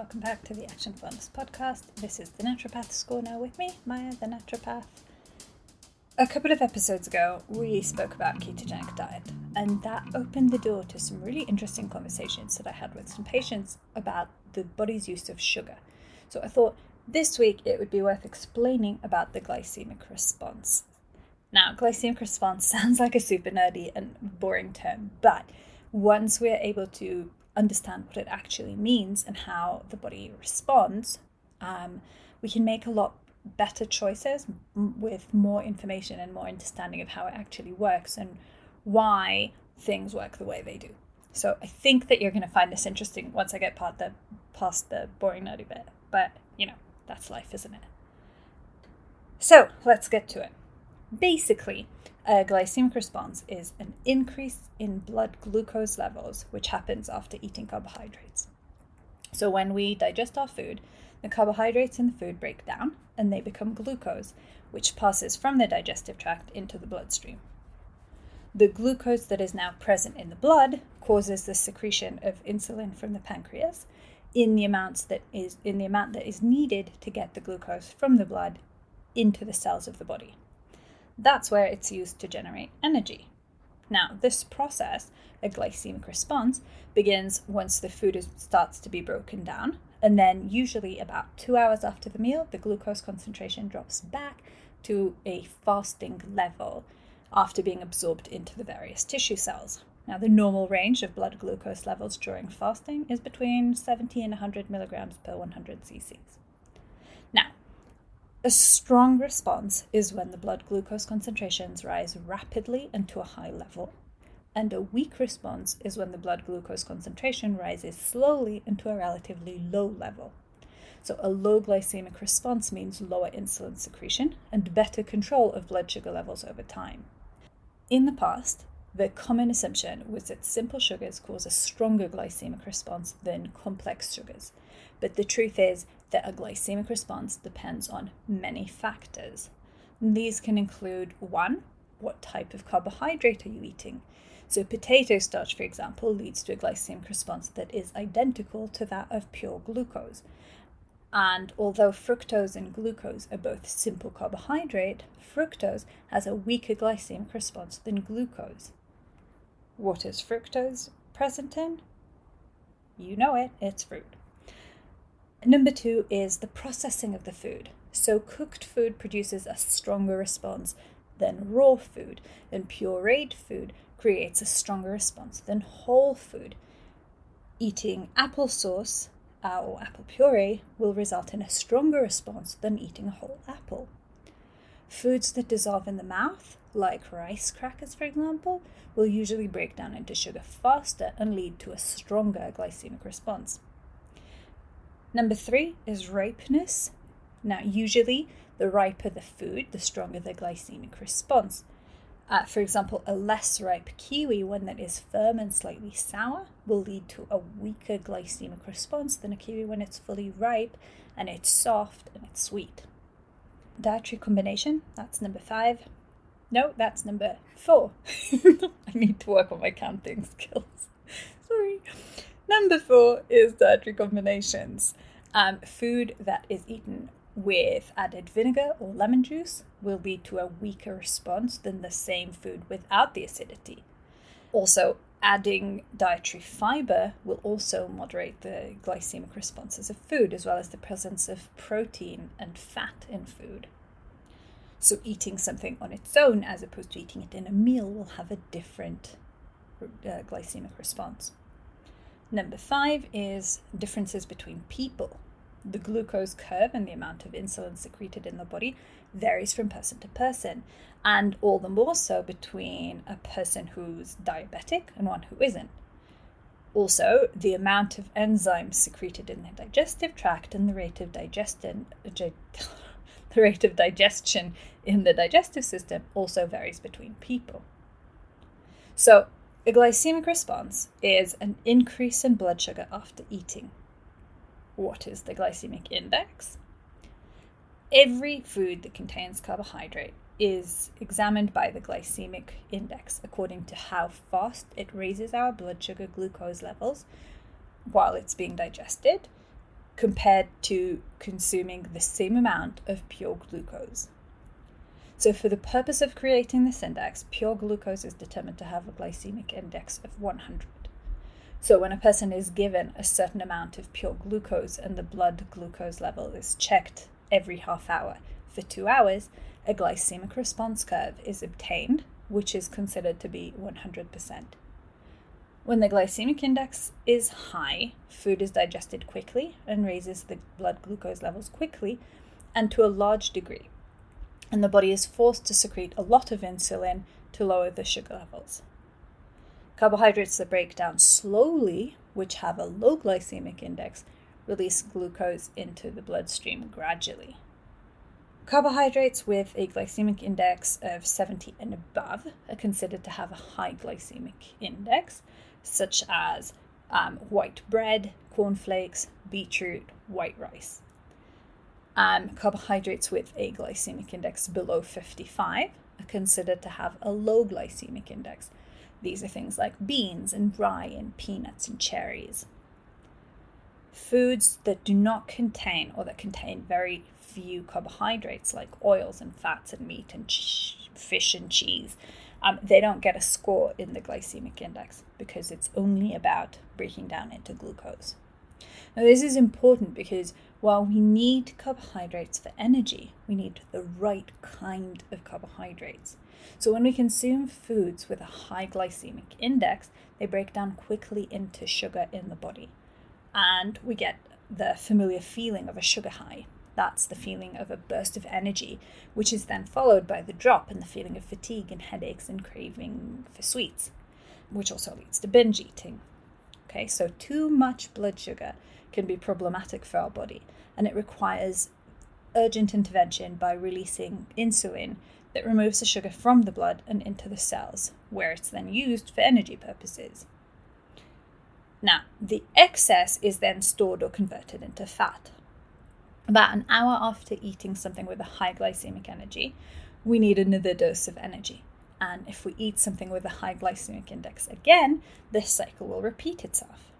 welcome back to the Action Wellness Podcast. This is the Naturopath School now with me, Maya the Naturopath. A couple of episodes ago, we spoke about ketogenic diet, and that opened the door to some really interesting conversations that I had with some patients about the body's use of sugar. So I thought this week it would be worth explaining about the glycemic response. Now, glycemic response sounds like a super nerdy and boring term, but once we're able to understand what it actually means and how the body responds, um, we can make a lot better choices with more information and more understanding of how it actually works and why things work the way they do. So I think that you're going to find this interesting once I get past the past the boring nerdy bit. But you know, that's life, isn't it? So let's get to it. Basically, a glycemic response is an increase in blood glucose levels, which happens after eating carbohydrates. So, when we digest our food, the carbohydrates in the food break down and they become glucose, which passes from the digestive tract into the bloodstream. The glucose that is now present in the blood causes the secretion of insulin from the pancreas in the amounts that is in the amount that is needed to get the glucose from the blood into the cells of the body. That's where it's used to generate energy. Now, this process, a glycemic response, begins once the food is, starts to be broken down, and then usually about two hours after the meal, the glucose concentration drops back to a fasting level after being absorbed into the various tissue cells. Now, the normal range of blood glucose levels during fasting is between 70 and 100 milligrams per 100 cc's. A strong response is when the blood glucose concentrations rise rapidly and to a high level, and a weak response is when the blood glucose concentration rises slowly and to a relatively low level. So, a low glycemic response means lower insulin secretion and better control of blood sugar levels over time. In the past, the common assumption was that simple sugars cause a stronger glycemic response than complex sugars. But the truth is that a glycemic response depends on many factors. These can include one, what type of carbohydrate are you eating? So, potato starch, for example, leads to a glycemic response that is identical to that of pure glucose. And although fructose and glucose are both simple carbohydrate, fructose has a weaker glycemic response than glucose. What is fructose present in? You know it, it's fruit. Number two is the processing of the food. So, cooked food produces a stronger response than raw food, and pureed food creates a stronger response than whole food. Eating applesauce uh, or apple puree will result in a stronger response than eating a whole apple. Foods that dissolve in the mouth, like rice crackers for example, will usually break down into sugar faster and lead to a stronger glycemic response. Number three is ripeness. Now, usually, the riper the food, the stronger the glycemic response. Uh, for example, a less ripe kiwi, one that is firm and slightly sour, will lead to a weaker glycemic response than a kiwi when it's fully ripe and it's soft and it's sweet. Dietary combination, that's number five. No, that's number four. I need to work on my counting skills. Sorry. Number four is dietary combinations. Um, food that is eaten with added vinegar or lemon juice will lead to a weaker response than the same food without the acidity. Also, adding dietary fiber will also moderate the glycemic responses of food, as well as the presence of protein and fat in food. So, eating something on its own as opposed to eating it in a meal will have a different uh, glycemic response. Number five is differences between people. The glucose curve and the amount of insulin secreted in the body varies from person to person, and all the more so between a person who's diabetic and one who isn't. Also, the amount of enzymes secreted in the digestive tract and the rate of digestion, the rate of digestion in the digestive system also varies between people. So, a glycemic response is an increase in blood sugar after eating. What is the glycemic index? Every food that contains carbohydrate is examined by the glycemic index according to how fast it raises our blood sugar glucose levels while it's being digested compared to consuming the same amount of pure glucose. So, for the purpose of creating this index, pure glucose is determined to have a glycemic index of 100. So, when a person is given a certain amount of pure glucose and the blood glucose level is checked every half hour for two hours, a glycemic response curve is obtained, which is considered to be 100%. When the glycemic index is high, food is digested quickly and raises the blood glucose levels quickly and to a large degree. And the body is forced to secrete a lot of insulin to lower the sugar levels. Carbohydrates that break down slowly, which have a low glycemic index, release glucose into the bloodstream gradually. Carbohydrates with a glycemic index of 70 and above are considered to have a high glycemic index, such as um, white bread, cornflakes, beetroot, white rice. Um, carbohydrates with a glycemic index below 55 are considered to have a low glycemic index. These are things like beans and rye and peanuts and cherries. Foods that do not contain or that contain very few carbohydrates like oils and fats and meat and ch- fish and cheese um, they don't get a score in the glycemic index because it's only about breaking down into glucose. Now, this is important because while we need carbohydrates for energy, we need the right kind of carbohydrates. So, when we consume foods with a high glycemic index, they break down quickly into sugar in the body. And we get the familiar feeling of a sugar high. That's the feeling of a burst of energy, which is then followed by the drop and the feeling of fatigue and headaches and craving for sweets, which also leads to binge eating. Okay, so too much blood sugar can be problematic for our body, and it requires urgent intervention by releasing insulin that removes the sugar from the blood and into the cells, where it's then used for energy purposes. Now, the excess is then stored or converted into fat. About an hour after eating something with a high glycemic energy, we need another dose of energy. And if we eat something with a high glycemic index again, this cycle will repeat itself.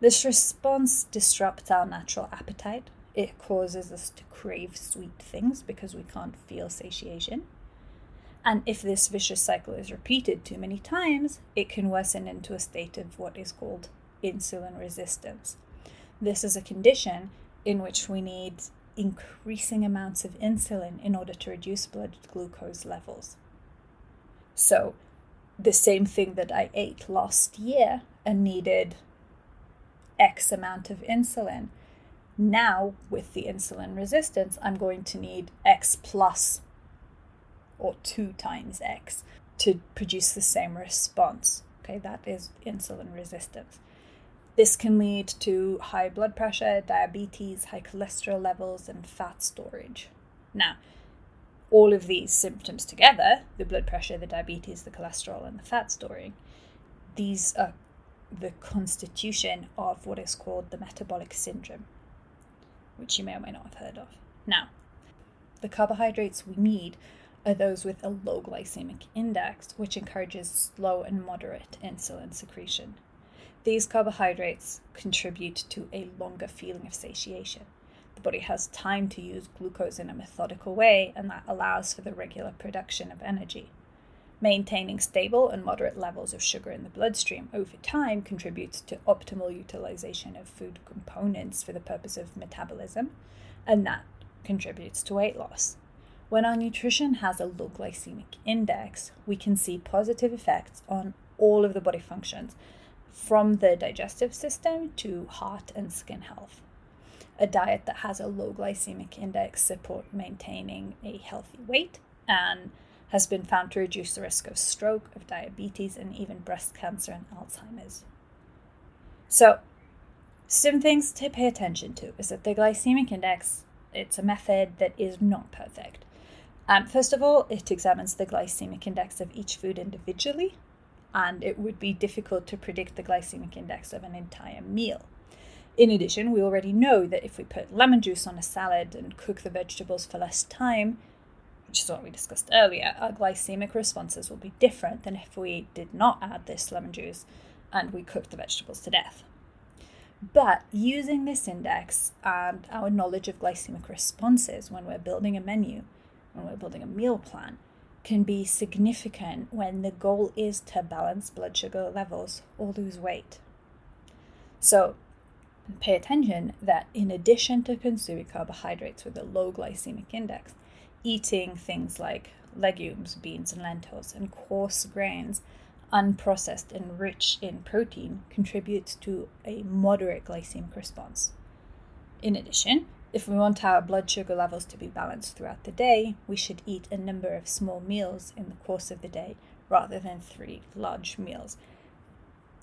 This response disrupts our natural appetite. It causes us to crave sweet things because we can't feel satiation. And if this vicious cycle is repeated too many times, it can worsen into a state of what is called insulin resistance. This is a condition in which we need increasing amounts of insulin in order to reduce blood glucose levels. So, the same thing that I ate last year and needed X amount of insulin. Now, with the insulin resistance, I'm going to need X plus or two times X to produce the same response. Okay, that is insulin resistance. This can lead to high blood pressure, diabetes, high cholesterol levels, and fat storage. Now, all of these symptoms together the blood pressure, the diabetes, the cholesterol, and the fat storing these are the constitution of what is called the metabolic syndrome, which you may or may not have heard of. Now, the carbohydrates we need are those with a low glycemic index, which encourages slow and moderate insulin secretion. These carbohydrates contribute to a longer feeling of satiation. The body has time to use glucose in a methodical way, and that allows for the regular production of energy. Maintaining stable and moderate levels of sugar in the bloodstream over time contributes to optimal utilization of food components for the purpose of metabolism, and that contributes to weight loss. When our nutrition has a low glycemic index, we can see positive effects on all of the body functions from the digestive system to heart and skin health. A diet that has a low glycemic index support maintaining a healthy weight and has been found to reduce the risk of stroke, of diabetes, and even breast cancer and Alzheimer's. So, some things to pay attention to is that the glycemic index it's a method that is not perfect. Um, first of all, it examines the glycemic index of each food individually and it would be difficult to predict the glycemic index of an entire meal. In addition, we already know that if we put lemon juice on a salad and cook the vegetables for less time, which is what we discussed earlier, our glycemic responses will be different than if we did not add this lemon juice and we cooked the vegetables to death. But using this index and our knowledge of glycemic responses when we're building a menu, when we're building a meal plan, can be significant when the goal is to balance blood sugar levels or lose weight. So, pay attention that in addition to consuming carbohydrates with a low glycemic index, eating things like legumes, beans, and lentils, and coarse grains, unprocessed and rich in protein, contributes to a moderate glycemic response. In addition, if we want our blood sugar levels to be balanced throughout the day, we should eat a number of small meals in the course of the day rather than three large meals.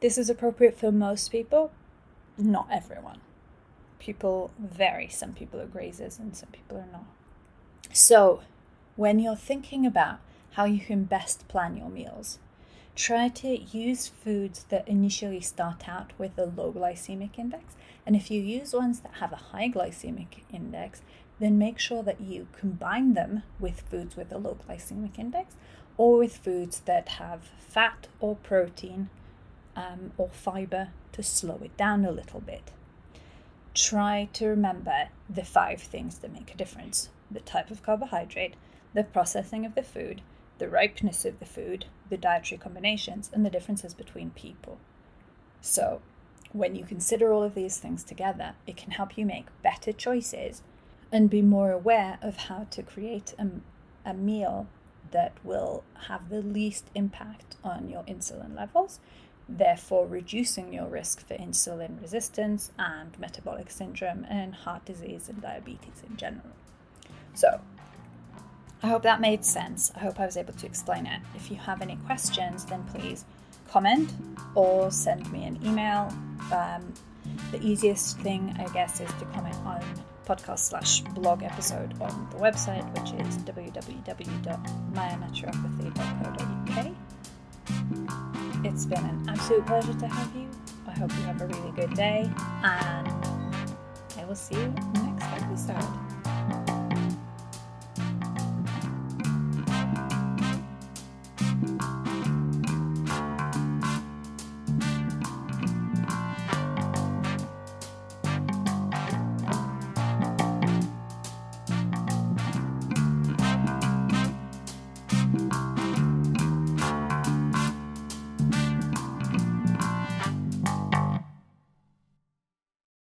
This is appropriate for most people, not everyone. People vary. Some people are grazers and some people are not. So, when you're thinking about how you can best plan your meals, try to use foods that initially start out with a low glycemic index. And if you use ones that have a high glycemic index, then make sure that you combine them with foods with a low glycemic index or with foods that have fat or protein um, or fiber to slow it down a little bit. Try to remember the five things that make a difference the type of carbohydrate, the processing of the food, the ripeness of the food, the dietary combinations, and the differences between people. So, when you consider all of these things together, it can help you make better choices and be more aware of how to create a, a meal that will have the least impact on your insulin levels, therefore reducing your risk for insulin resistance and metabolic syndrome and heart disease and diabetes in general. So, I hope that made sense. I hope I was able to explain it. If you have any questions, then please comment or send me an email. Um, the easiest thing, I guess, is to comment on podcast slash blog episode on the website, which is www.mayanaturopathy.co.uk. It's been an absolute pleasure to have you. I hope you have a really good day, and I will see you next episode.